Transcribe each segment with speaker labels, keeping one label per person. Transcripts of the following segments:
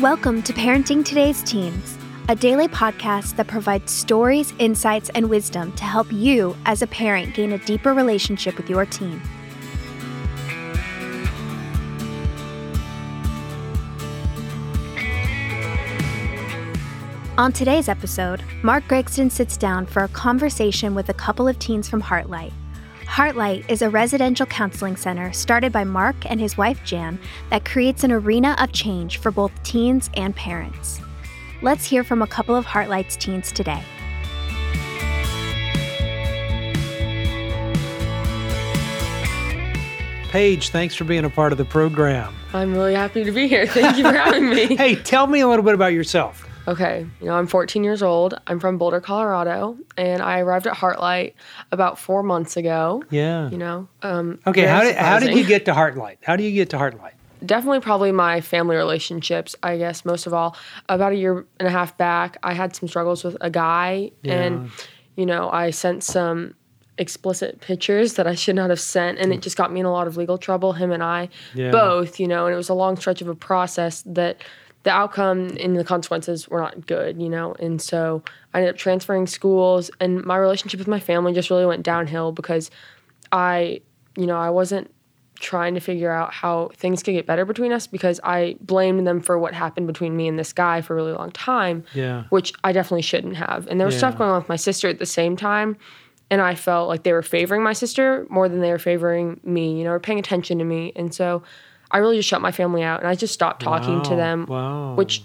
Speaker 1: Welcome to Parenting Today's Teens, a daily podcast that provides stories, insights, and wisdom to help you as a parent gain a deeper relationship with your teen. On today's episode, Mark Gregston sits down for a conversation with a couple of teens from Heartlight. Heartlight is a residential counseling center started by Mark and his wife Jan that creates an arena of change for both teens and parents. Let's hear from a couple of Heartlight's teens today.
Speaker 2: Paige, thanks for being a part of the program.
Speaker 3: I'm really happy to be here. Thank you for having me.
Speaker 2: Hey, tell me a little bit about yourself.
Speaker 3: Okay, you know, I'm 14 years old. I'm from Boulder, Colorado, and I arrived at Heartlight about four months ago.
Speaker 2: Yeah.
Speaker 3: You know, um,
Speaker 2: Okay, how did, how did you get to Heartlight? How do you get to Heartlight?
Speaker 3: Definitely, probably my family relationships. I guess most of all, about a year and a half back, I had some struggles with a guy, and you know, I sent some explicit pictures that I should not have sent, and it just got me in a lot of legal trouble. Him and I,
Speaker 2: Yeah.
Speaker 3: both, you know, and it was a long stretch of a process that the outcome and the consequences were not good, you know, and so I ended up transferring schools, and my relationship with my family just really went downhill because I, you know, I wasn't trying to figure out how things could get better between us because I blamed them for what happened between me and this guy for a really long time,
Speaker 2: Yeah.
Speaker 3: which I definitely shouldn't have. And there was stuff going on with my sister at the same time. And I felt like they were favoring my sister more than they were favoring me, you know, or paying attention to me. And so I really just shut my family out and I just stopped talking to them,
Speaker 2: wow.
Speaker 3: which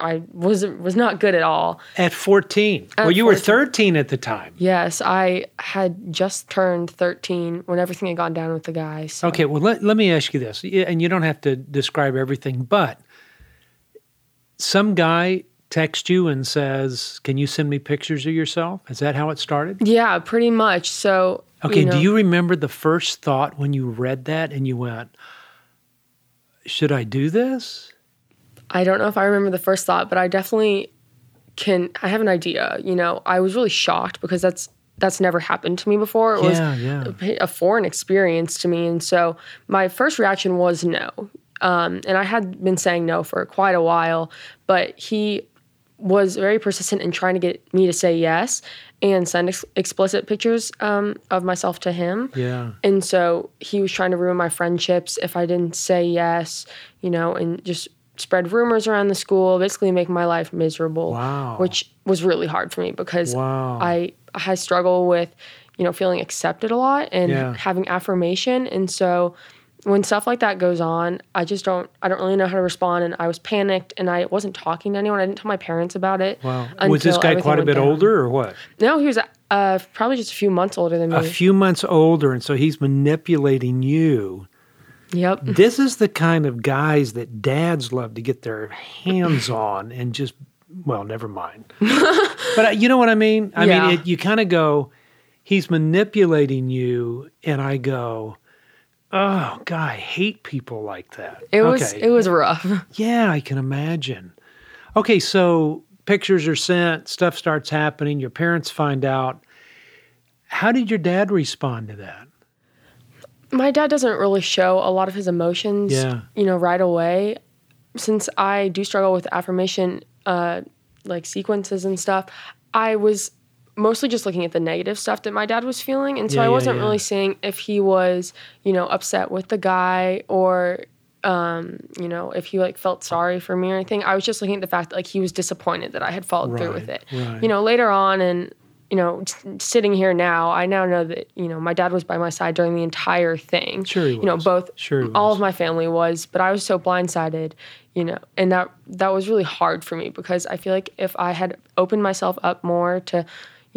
Speaker 3: I was was not good at all.
Speaker 2: At 14. well,
Speaker 3: At
Speaker 2: you were 13 at the time.
Speaker 3: Yes, I had just turned 13 when everything had gone down with the guy. So.
Speaker 2: Okay, well, let, let me ask you this, and you don't have to describe everything, but some guy texts you and says, Can you send me pictures of yourself? Is that how it started?
Speaker 3: Yeah, pretty much. So
Speaker 2: Okay,
Speaker 3: know,
Speaker 2: do you remember the first thought when you read that and you went, Should I do this?
Speaker 3: I don't know if I remember the first thought, but I definitely can. I have an idea. You know, I was really shocked because that's that's never happened to me before. It
Speaker 2: Yeah,
Speaker 3: was
Speaker 2: yeah.
Speaker 3: a, a foreign experience to me, and so my first reaction was no. Um, and I had been saying no for quite a while, but he was very persistent in trying to get me to say yes and send ex- explicit pictures um, of myself to him.
Speaker 2: Yeah.
Speaker 3: And so he was trying to ruin my friendships if I didn't say yes, you know, and just spread rumors around the school, basically make my life miserable.
Speaker 2: Wow.
Speaker 3: Which was really hard for me because
Speaker 2: Wow.
Speaker 3: I I struggle with, you know, feeling accepted a lot and
Speaker 2: Yeah.
Speaker 3: having affirmation. And so when stuff like that goes on, I just don't I don't really know how to respond and I was panicked and I wasn't talking to anyone. I didn't tell my parents about it.
Speaker 2: Wow. Was this guy quite a bit
Speaker 3: down.
Speaker 2: older or what?
Speaker 3: No, he was uh, probably just a few months older than me.
Speaker 2: A few months older, and so he's manipulating you.
Speaker 3: yep.
Speaker 2: This is the kind of guys that dads love to get their hands on and just, well, never mind. but uh, you know what I mean? I
Speaker 3: Yeah.
Speaker 2: mean, it, you kind of go, he's manipulating you, and I go, oh, God, I hate people like that.
Speaker 3: It was
Speaker 2: Okay.
Speaker 3: it was rough.
Speaker 2: Yeah, I can imagine. Okay, so pictures are sent, stuff starts happening, your parents find out. How did your dad respond to that?
Speaker 3: my dad doesn't really show a lot of his emotions
Speaker 2: Yeah.
Speaker 3: you know right away since i do struggle with affirmation uh like sequences and stuff i was mostly just looking at the negative stuff that my dad was feeling and so
Speaker 2: Yeah,
Speaker 3: i wasn't
Speaker 2: yeah.
Speaker 3: really seeing if he was you know upset with the guy or um you know if he like felt sorry for me or anything i was just looking at the fact that like he was disappointed that i had followed through with it
Speaker 2: right.
Speaker 3: you know later on and you know, sitting here now, I now know that you know my dad was by my side during the entire thing.
Speaker 2: Sure
Speaker 3: You know, both
Speaker 2: Sure
Speaker 3: all of my family was, but I was so blindsided, you know, and that that was really hard for me because I feel like if I had opened myself up more to,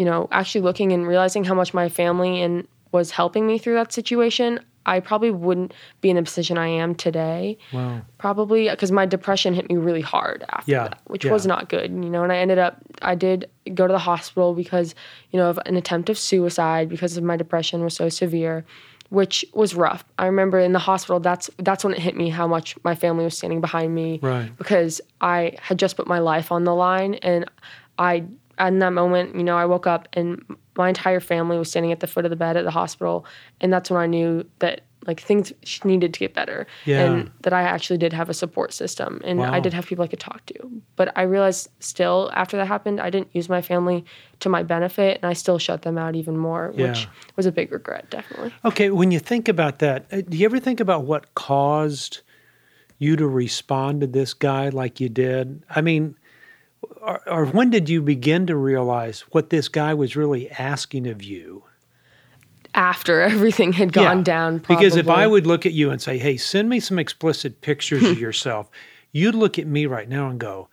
Speaker 3: you know, actually looking and realizing how much my family and was helping me through that situation, I probably wouldn't be in the position I am today.
Speaker 2: Wow.
Speaker 3: Probably because my depression hit me really hard after
Speaker 2: Yeah,
Speaker 3: that, which
Speaker 2: yeah.
Speaker 3: was not good, you know. And I ended up, I did go to the hospital because, you know, of an attempt of suicide because of my depression was so severe, which was rough. I remember in the hospital, that's that's when it hit me how much my family was standing behind me,
Speaker 2: Right.
Speaker 3: Because I had just put my life on the line, and I, in that moment, you know, I woke up and my entire family was standing at the foot of the bed at the hospital, and that's when I knew that like things needed to get better
Speaker 2: Yeah.
Speaker 3: and that I actually did have a support system and
Speaker 2: Wow.
Speaker 3: I did have people I could talk to. But I realized still after that happened, I didn't use my family to my benefit and I still shut them out even more,
Speaker 2: Yeah.
Speaker 3: which was a big regret, definitely.
Speaker 2: Okay, when you think about that, uh, do you ever think about what caused you to respond to this guy like you did? I mean, or, or when did you begin to realize what this guy was really asking of you?
Speaker 3: After everything had gone
Speaker 2: Yeah,
Speaker 3: down, probably.
Speaker 2: Because if I would look at you and say, "Hey, send me some explicit pictures of yourself," you'd look at me right now and go,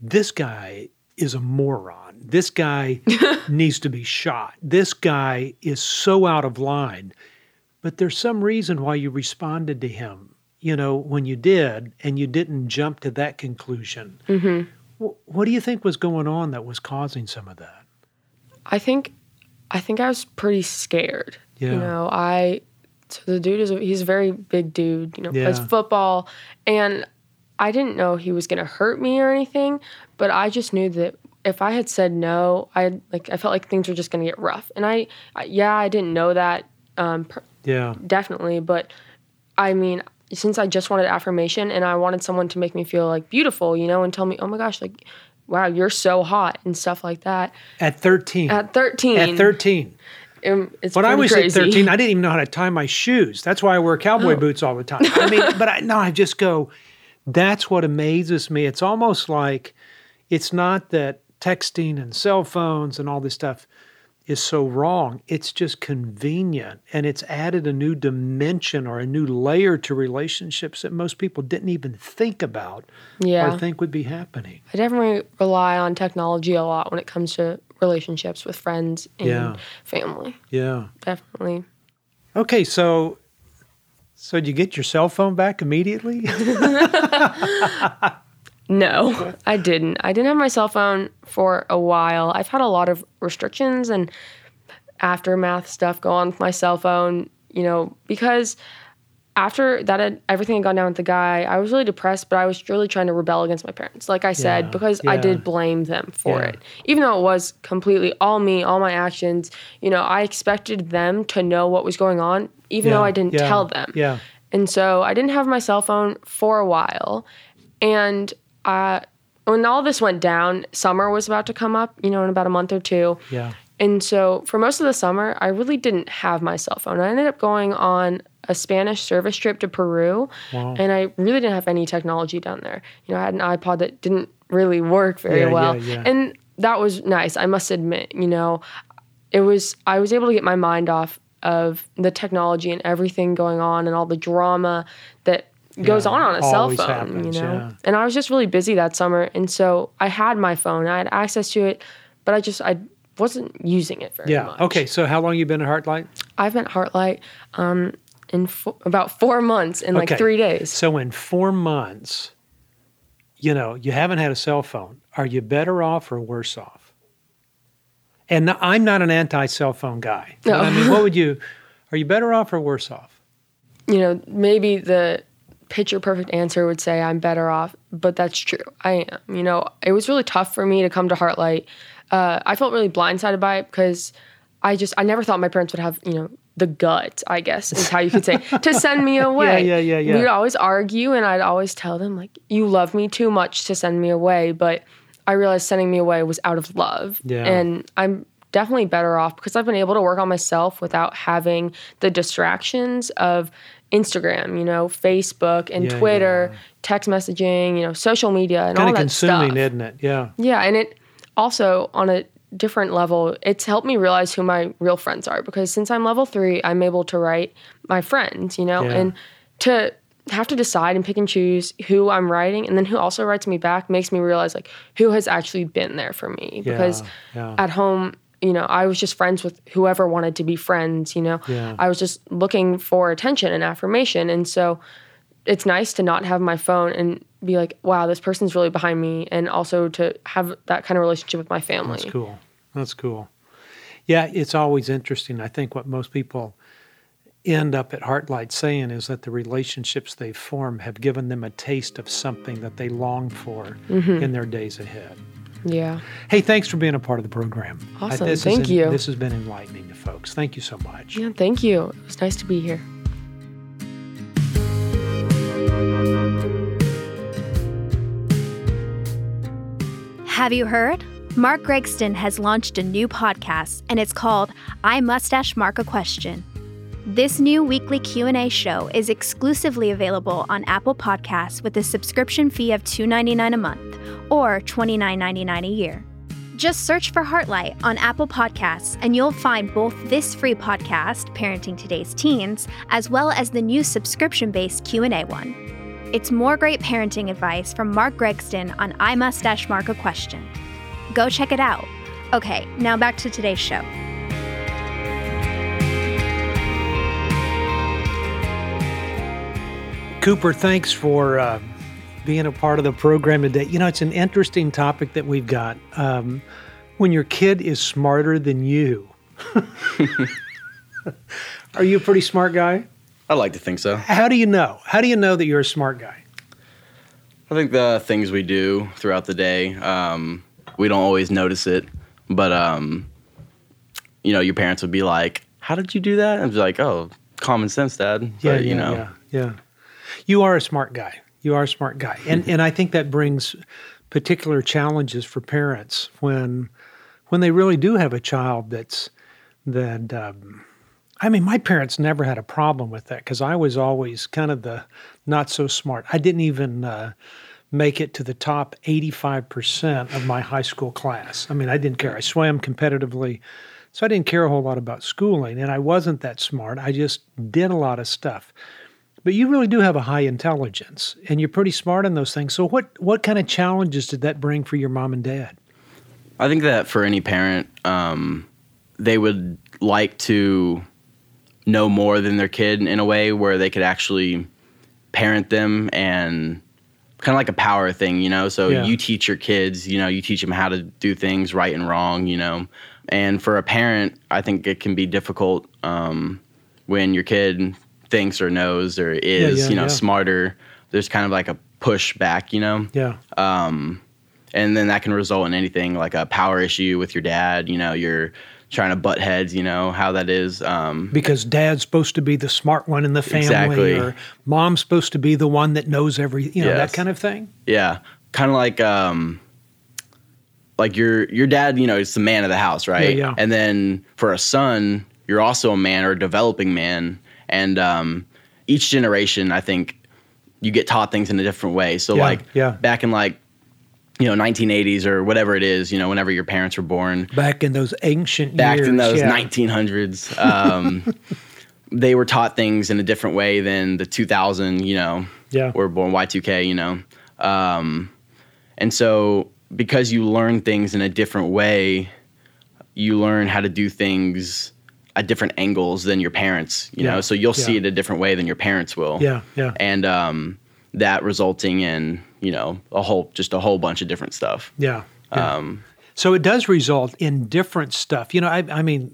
Speaker 2: "This guy is a moron. This guy needs to be shot. This guy is so out of line." But there's some reason why you responded to him, you know, when you did, and you didn't jump to that conclusion. Mm-hmm. What do you think was going on that was causing some of that?
Speaker 3: I think I think I was pretty scared.
Speaker 2: Yeah.
Speaker 3: You know, I so the dude is a, he's a very big dude, you know, plays football and I didn't know he was going to hurt me or anything, but I just knew that if I had said no, I like I felt like things were just going to get rough. And I, I yeah, I didn't know that um
Speaker 2: Yeah.
Speaker 3: definitely, but I mean, since I just wanted affirmation and I wanted someone to make me feel like beautiful, you know, and tell me, "Oh my gosh, like wow, you're so hot" and stuff like that.
Speaker 2: At 13.
Speaker 3: At 13.
Speaker 2: At 13.
Speaker 3: um, it's
Speaker 2: When I was
Speaker 3: crazy.
Speaker 2: at 13, I didn't even know how to tie my shoes. That's why I wear cowboy
Speaker 3: Oh.
Speaker 2: boots all the time. I mean, but I no, I just go, that's what amazes me. It's almost like it's not that texting and cell phones and all this stuff is so wrong. It's just convenient and it's added a new dimension or a new layer to relationships that most people didn't even think about
Speaker 3: Yeah.
Speaker 2: or think would be happening.
Speaker 3: I definitely rely on technology a lot when it comes to relationships with friends and
Speaker 2: Yeah.
Speaker 3: family.
Speaker 2: Yeah.
Speaker 3: Definitely.
Speaker 2: Okay, so so did you get your cell phone back immediately?
Speaker 3: No, I didn't. I didn't have my cell phone for a while. I've had a lot of restrictions and aftermath stuff go on with my cell phone, you know, because after that had, everything had gone down with the guy, I was really depressed, but I was really trying to rebel against my parents, like I said,
Speaker 2: Yeah,
Speaker 3: because I did blame them for
Speaker 2: Yeah.
Speaker 3: it. Even though it was completely all me, all my actions, you know, I expected them to know what was going on, even though I didn't
Speaker 2: yeah,
Speaker 3: tell them.
Speaker 2: Yeah.
Speaker 3: And so I didn't have my cell phone for a while. And uh, when all this went down, summer was about to come up, you know, in about a month or two.
Speaker 2: Yeah.
Speaker 3: And so for most of the summer, I really didn't have my cell phone. I ended up going on a Spanish service trip to Peru,
Speaker 2: Wow.
Speaker 3: and I really didn't have any technology down there. You know, I had an iPod that didn't really work very
Speaker 2: Yeah, yeah,
Speaker 3: well.
Speaker 2: yeah.
Speaker 3: And that was nice, I must admit. You know, it was, I was able to get my mind off of the technology and everything going on and all the drama that goes
Speaker 2: Yeah,
Speaker 3: on on a cell phone,
Speaker 2: happens,
Speaker 3: you know?
Speaker 2: yeah.
Speaker 3: And I was just really busy that summer. And so I had my phone, I had access to it, but I just, I wasn't using it very
Speaker 2: Yeah.
Speaker 3: much.
Speaker 2: Okay. So how long you been at Heartlight?
Speaker 3: I've been at Heartlight um, in fo- about four months in like
Speaker 2: Okay.
Speaker 3: three days.
Speaker 2: So in four months, you know, you haven't had a cell phone. Are you better off or worse off? And no- I'm not an anti-cell phone guy.
Speaker 3: No.
Speaker 2: I mean, what would you? Are you better off or worse off?
Speaker 3: You know, maybe the picture perfect answer would say I'm better off, but that's true. I am. You know, it was really tough for me to come to Heartlight. Uh, I felt really blindsided by it because I just I never thought my parents would have you know the gut, I guess is how you could say, to send me away.
Speaker 2: yeah, yeah, yeah.
Speaker 3: We'd always argue, and I'd always tell them like, "You love me too much to send me away," but I realized sending me away was out of love,
Speaker 2: Yeah.
Speaker 3: and I'm definitely better off because I've been able to work on myself without having the distractions of Instagram, you know, Facebook and
Speaker 2: Yeah,
Speaker 3: Twitter,
Speaker 2: yeah.
Speaker 3: text messaging, you know, social media, and all.
Speaker 2: Kind
Speaker 3: all
Speaker 2: of
Speaker 3: that
Speaker 2: consuming,
Speaker 3: stuff.
Speaker 2: isn't it? Yeah.
Speaker 3: Yeah, and it also on a different level, it's helped me realize who my real friends are because since I'm level three, I'm able to write my friends, you know,
Speaker 2: Yeah.
Speaker 3: and to have to decide and pick and choose who I'm writing and then who also writes me back makes me realize like who has actually been there for me because at home you know i was just friends with whoever wanted to be friends you know
Speaker 2: Yeah.
Speaker 3: i was just looking for attention and affirmation and so it's nice to not have my phone and be like wow this person's really behind me and also to have that kind of relationship with my family
Speaker 2: That's cool. That's cool. Yeah, it's always interesting. I think what most people end up at Heartlight saying is that the relationships they form have given them a taste of something that they long for
Speaker 3: Mm-hmm.
Speaker 2: in their days ahead.
Speaker 3: Yeah.
Speaker 2: Hey, thanks for being a part of the program.
Speaker 3: Awesome. Thank you.
Speaker 2: This has been enlightening to folks. Thank you so much.
Speaker 3: Yeah, thank you. It was nice to be here.
Speaker 1: Have you heard? Mark Gregston has launched a new podcast, and it's called I Mustache Mark a Question. This new weekly Q&A show is exclusively available on Apple Podcasts with a subscription fee of $2.99 a month or $29.99 a year. Just search for Heartlight on Apple Podcasts and you'll find both this free podcast, Parenting Today's Teens, as well as the new subscription-based Q&A one. It's more great parenting advice from Mark Gregston on I Mustache Mark a Question. Go check it out. Okay, now back to today's show.
Speaker 2: Cooper, thanks for uh, being a part of the program today. You know, it's an interesting topic that we've got. Um, when your kid is smarter than you, are you a pretty smart guy?
Speaker 4: I like to think so.
Speaker 2: How do you know? How do you know that you're a smart guy?
Speaker 4: I think the things we do throughout the day, um, we don't always notice it, but um, you know, your parents would be like, "How did you do that?" And be like, "Oh, common sense, Dad."
Speaker 2: Yeah,
Speaker 4: But,
Speaker 2: yeah,
Speaker 4: you know,
Speaker 2: yeah, yeah. You are a smart guy. You are a smart guy, and and I think that brings particular challenges for parents when when they really do have a child that's that. Um, I mean, my parents never had a problem with that because I was always kind of the not so smart. I didn't even uh, make it to the top 85% of my high school class. I mean, I didn't care. I swam competitively, so I didn't care a whole lot about schooling, and I wasn't that smart. I just did a lot of stuff. But you really do have a high intelligence, and you're pretty smart in those things. So, what what kind of challenges did that bring for your mom and dad?
Speaker 4: I think that for any parent, um, they would like to know more than their kid in a way where they could actually parent them and kind of like a power thing, you know. So
Speaker 2: Yeah.
Speaker 4: you teach your kids, you know, you teach them how to do things right and wrong, you know. And for a parent, I think it can be difficult um, when your kid thinks or knows or is,
Speaker 2: yeah,
Speaker 4: you know,
Speaker 2: yeah.
Speaker 4: smarter. There's kind of like a push back, you know
Speaker 2: Yeah, Um,
Speaker 4: and then that can result in anything like a power issue with your dad. You know, you're trying to butt heads. You know how that is. Um,
Speaker 2: because dad's supposed to be the smart one in the family,
Speaker 4: Exactly.
Speaker 2: or mom's supposed to be the one that knows every, you know, that kind of thing.
Speaker 4: yeah, kind of like um, like your your dad. You know, is the man of the house, right?
Speaker 2: Yeah, yeah.
Speaker 4: And then for a son, you're also a man or a developing man, and um, each generation, I think, you get taught things in a different way. So
Speaker 2: Yeah,
Speaker 4: like
Speaker 2: yeah.
Speaker 4: back in like you know 1980s or whatever it is, you know, whenever your parents were born,
Speaker 2: Back in those ancient days.
Speaker 4: back
Speaker 2: years,
Speaker 4: in those
Speaker 2: yeah.
Speaker 4: 1900s um, they were taught things in a different way than the 2000 you know
Speaker 2: Yeah.
Speaker 4: were born y2k you know um, and so because you learn things in a different way you learn how to do things at different angles than your parents you
Speaker 2: Yeah,
Speaker 4: know so you'll see it a different way than your parents will
Speaker 2: Yeah, yeah.
Speaker 4: and um, that resulting in you know a whole just a whole bunch of different stuff
Speaker 2: Yeah. yeah.
Speaker 4: um,
Speaker 2: So it does result in different stuff. You know, I, I mean,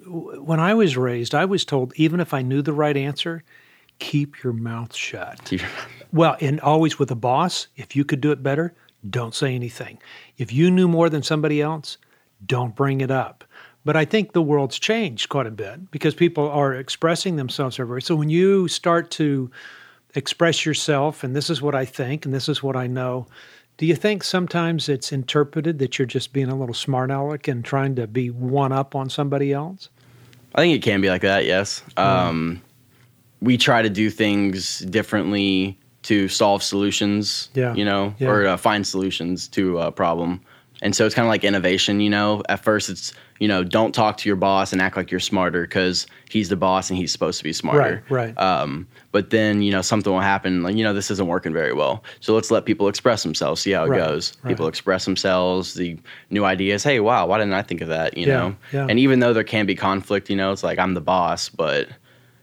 Speaker 2: when I was raised, I was told even if I knew the right answer, keep your mouth shut. Well, and always with a boss, if you could do it better, don't say anything. If you knew more than somebody else, don't bring it up. But I think the world's changed quite a bit because people are expressing themselves everywhere. So when you start to express yourself, and this is what I think, and this is what I know, do you think sometimes it's interpreted that you're just being a little smart aleck and trying to be one up on somebody else?
Speaker 4: I think it can be like that, yes. Um, we try to do things differently to solve solutions,
Speaker 2: Yeah,
Speaker 4: you know,
Speaker 2: yeah.
Speaker 4: or uh, find solutions to a problem. And so it's kind of like innovation, you know. At first, it's, you know, don't talk to your boss and act like you're smarter because he's the boss and he's supposed to be smarter.
Speaker 2: Right, right.
Speaker 4: Um, but then, you know, something will happen, like, you know, this isn't working very well. So let's let people express themselves, see how it
Speaker 2: Right,
Speaker 4: goes. People
Speaker 2: right.
Speaker 4: express themselves, the new ideas. Hey, wow, why didn't I think of that? You
Speaker 2: Yeah,
Speaker 4: know?
Speaker 2: yeah.
Speaker 4: And even though there can be conflict, you know, it's like I'm the boss, but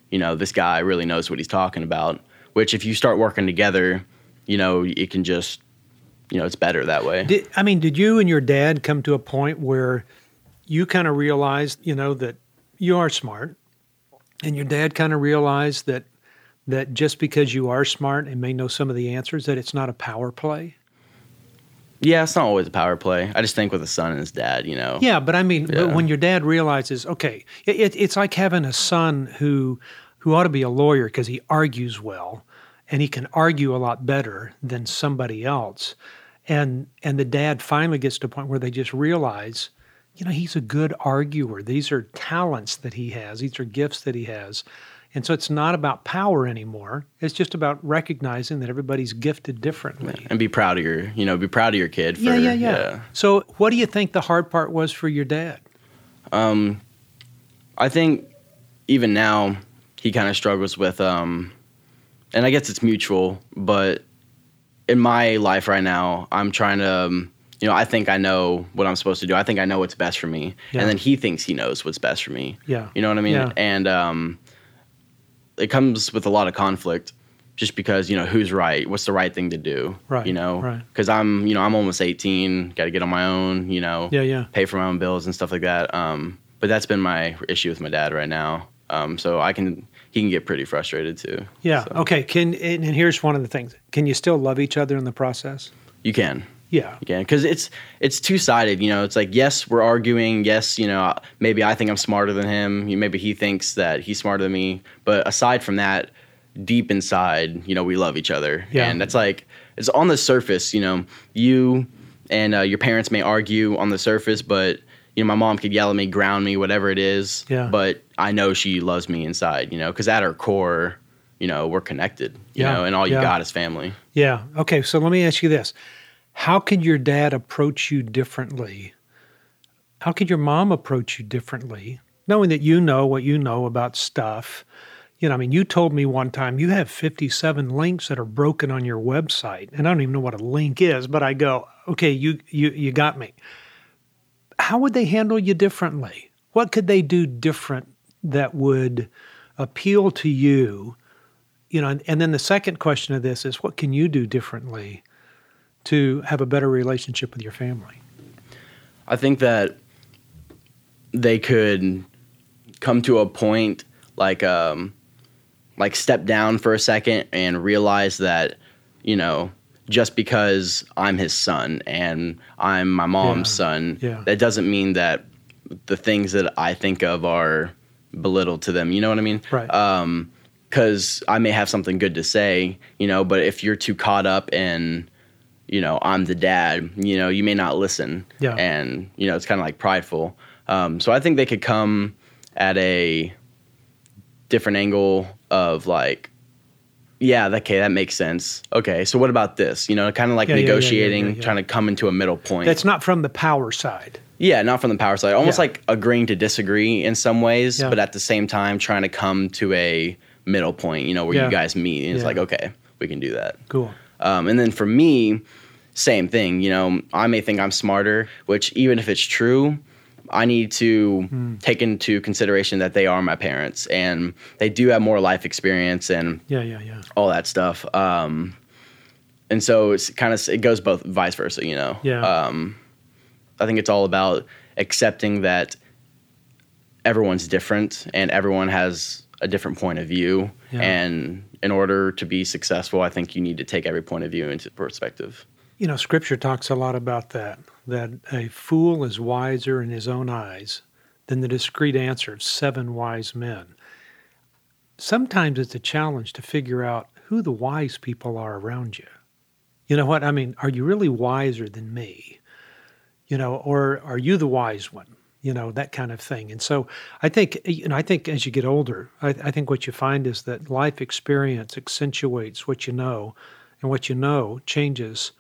Speaker 4: you know, this guy really knows what he's talking about. Which if you start working together, you know, it can just you know, it's better that way.
Speaker 2: Did, I mean, did you and your dad come to a point where you kind of realized, you know, that you are smart, and your dad kind of realized that that just because you are smart and may know some of the answers, that it's not a power play?
Speaker 4: yeah, it's not always a power play. I just think with a son and his dad, you know.
Speaker 2: Yeah, but I mean, but when your dad realizes, okay, it, it, it's like having a son who who ought to be a lawyer because he argues well, and he can argue a lot better than somebody else. and and the dad finally gets to a point where they just realize you know he's a good arguer. These are talents that he has. These are gifts that he has. And so it's not about power anymore. It's just about recognizing that everybody's gifted differently.
Speaker 4: And be proud of your you know be proud of your kid for,
Speaker 2: yeah, yeah. yeah. So what do you think the hard part was for your dad?
Speaker 4: Um i think even now he kind of struggles with um and i guess it's mutual but in my life right now, I'm trying to, um, you know, I think I know what I'm supposed to do. I think I know what's best for me, yeah. and then he thinks he knows what's best for me.
Speaker 2: Yeah,
Speaker 4: you know what I mean.
Speaker 2: Yeah.
Speaker 4: And um, it comes with a lot of conflict, just because you know who's right, what's the right thing to do.
Speaker 2: Right.
Speaker 4: You know,
Speaker 2: right.
Speaker 4: Because I'm, you know, I'm almost 18, got to get on my own. You know.
Speaker 2: Yeah, yeah.
Speaker 4: Pay for my own bills and stuff like that. Um, but that's been my issue with my dad right now. Um, so I can he can get pretty frustrated too.
Speaker 2: Yeah.
Speaker 4: So.
Speaker 2: Okay. Can and here's one of the things. Can you still love each other in the process?
Speaker 4: You can.
Speaker 2: Yeah.
Speaker 4: You can because it's it's two sided. You know, it's like yes, we're arguing. Yes, you know, maybe I think I'm smarter than him. You maybe he thinks that he's smarter than me. But aside from that, deep inside, you know, we love each other.
Speaker 2: Yeah.
Speaker 4: And that's like it's on the surface. You know, you and uh, your parents may argue on the surface, but you know, my mom could yell at me, ground me, whatever it is.
Speaker 2: Yeah.
Speaker 4: But I know she loves me inside, you know, because at her core, you know, we're connected, you
Speaker 2: yeah.
Speaker 4: know, and all you
Speaker 2: yeah.
Speaker 4: got is family.
Speaker 2: Yeah. Okay. So let me ask you this How could your dad approach you differently? How could your mom approach you differently, knowing that you know what you know about stuff? You know, I mean, you told me one time you have 57 links that are broken on your website, and I don't even know what a link is, but I go, okay, you you you got me how would they handle you differently? What could they do different that would appeal to you? You know, and, and then the second question of this is what can you do differently to have a better relationship with your family?
Speaker 4: I think that they could come to a point like um like step down for a second and realize that, you know, just because I'm his son and I'm my mom's
Speaker 2: yeah.
Speaker 4: son,
Speaker 2: yeah.
Speaker 4: that doesn't mean that the things that I think of are belittled to them. You know what I mean?
Speaker 2: Right.
Speaker 4: Because um, I may have something good to say, you know, but if you're too caught up in, you know, I'm the dad, you know, you may not listen.
Speaker 2: Yeah.
Speaker 4: And, you know, it's kind of like prideful. Um, so I think they could come at a different angle of like, yeah, okay, that makes sense. Okay, so what about this? You know, kind of like
Speaker 2: yeah,
Speaker 4: negotiating,
Speaker 2: yeah, yeah,
Speaker 4: trying to come into a middle point.
Speaker 2: That's not from the power side.
Speaker 4: Yeah, not from the power side. Almost like agreeing to disagree in some ways, but at the same time trying to come to a middle point, you know, where you guys meet. And it's like, okay, we can do that.
Speaker 2: Cool.
Speaker 4: Um, and then for me, same thing. You know, I may think I'm smarter, which even if it's true, I need to
Speaker 2: Hmm.
Speaker 4: take into consideration that they are my parents and they do have more life experience and
Speaker 2: Yeah, yeah, yeah.
Speaker 4: all that stuff. Um, and so it's kind of it goes both vice versa, you know.
Speaker 2: Yeah.
Speaker 4: Um, I think it's all about accepting that everyone's different and everyone has a different point of view.
Speaker 2: Yeah.
Speaker 4: And in order to be successful, I think you need to take every point of view into perspective.
Speaker 2: You know, scripture talks a lot about that, that a fool is wiser in his own eyes than the discreet answer of seven wise men. Sometimes it's a challenge to figure out who the wise people are around you. You know what? I mean, are you really wiser than me? You know, or are you the wise one? You know, that kind of thing. And so I think, you know, I think as you get older, I, I think what you find is that life experience accentuates what you know, and what you know changes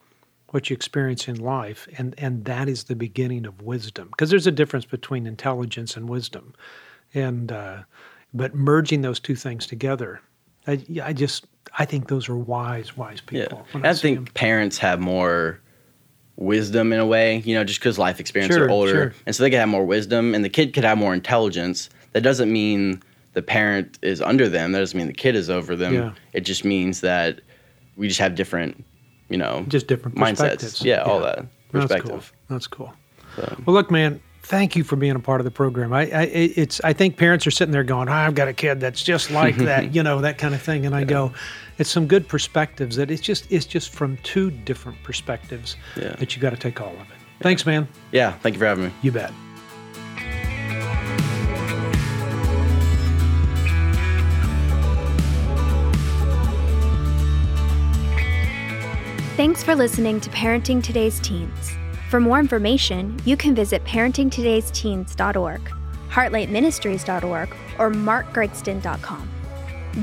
Speaker 2: what you experience in life and and that is the beginning of wisdom because there's a difference between intelligence and wisdom and uh, but merging those two things together I, I just i think those are wise wise people when
Speaker 4: And I
Speaker 2: think
Speaker 4: think
Speaker 2: 'em.
Speaker 4: parents have more wisdom in a way, you know, just because life experience
Speaker 2: Sure,
Speaker 4: are older.
Speaker 2: sure.
Speaker 4: And so they could have more wisdom and the kid could have more intelligence. That doesn't mean the parent is under them. That doesn't mean the kid is over them.
Speaker 2: Yeah.
Speaker 4: It just means that we just have different, you know,
Speaker 2: just different
Speaker 4: mindsets.
Speaker 2: perspectives
Speaker 4: Yeah, all that
Speaker 2: That's
Speaker 4: perspective.
Speaker 2: cool. That's cool.
Speaker 4: So-
Speaker 2: Well, look, man, thank you for being a part of the program. I, I it's I think parents are sitting there going, oh, "I've got a kid that's just like that," you know, that kind of thing. And I go, it's some good perspectives that it's just it's just from two different perspectives
Speaker 4: Yeah.
Speaker 2: that you got to take all of it. Thanks, man.
Speaker 4: Yeah, thank you for having me.
Speaker 2: You bet.
Speaker 1: Thanks for listening to Parenting Today's Teens. For more information, you can visit parentingtodaysteens.org, heartlightministries.org, or markgregston.com.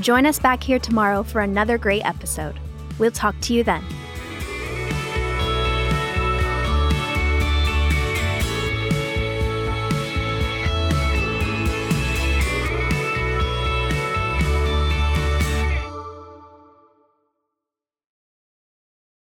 Speaker 1: Join us back here tomorrow for another great episode. We'll talk to you then.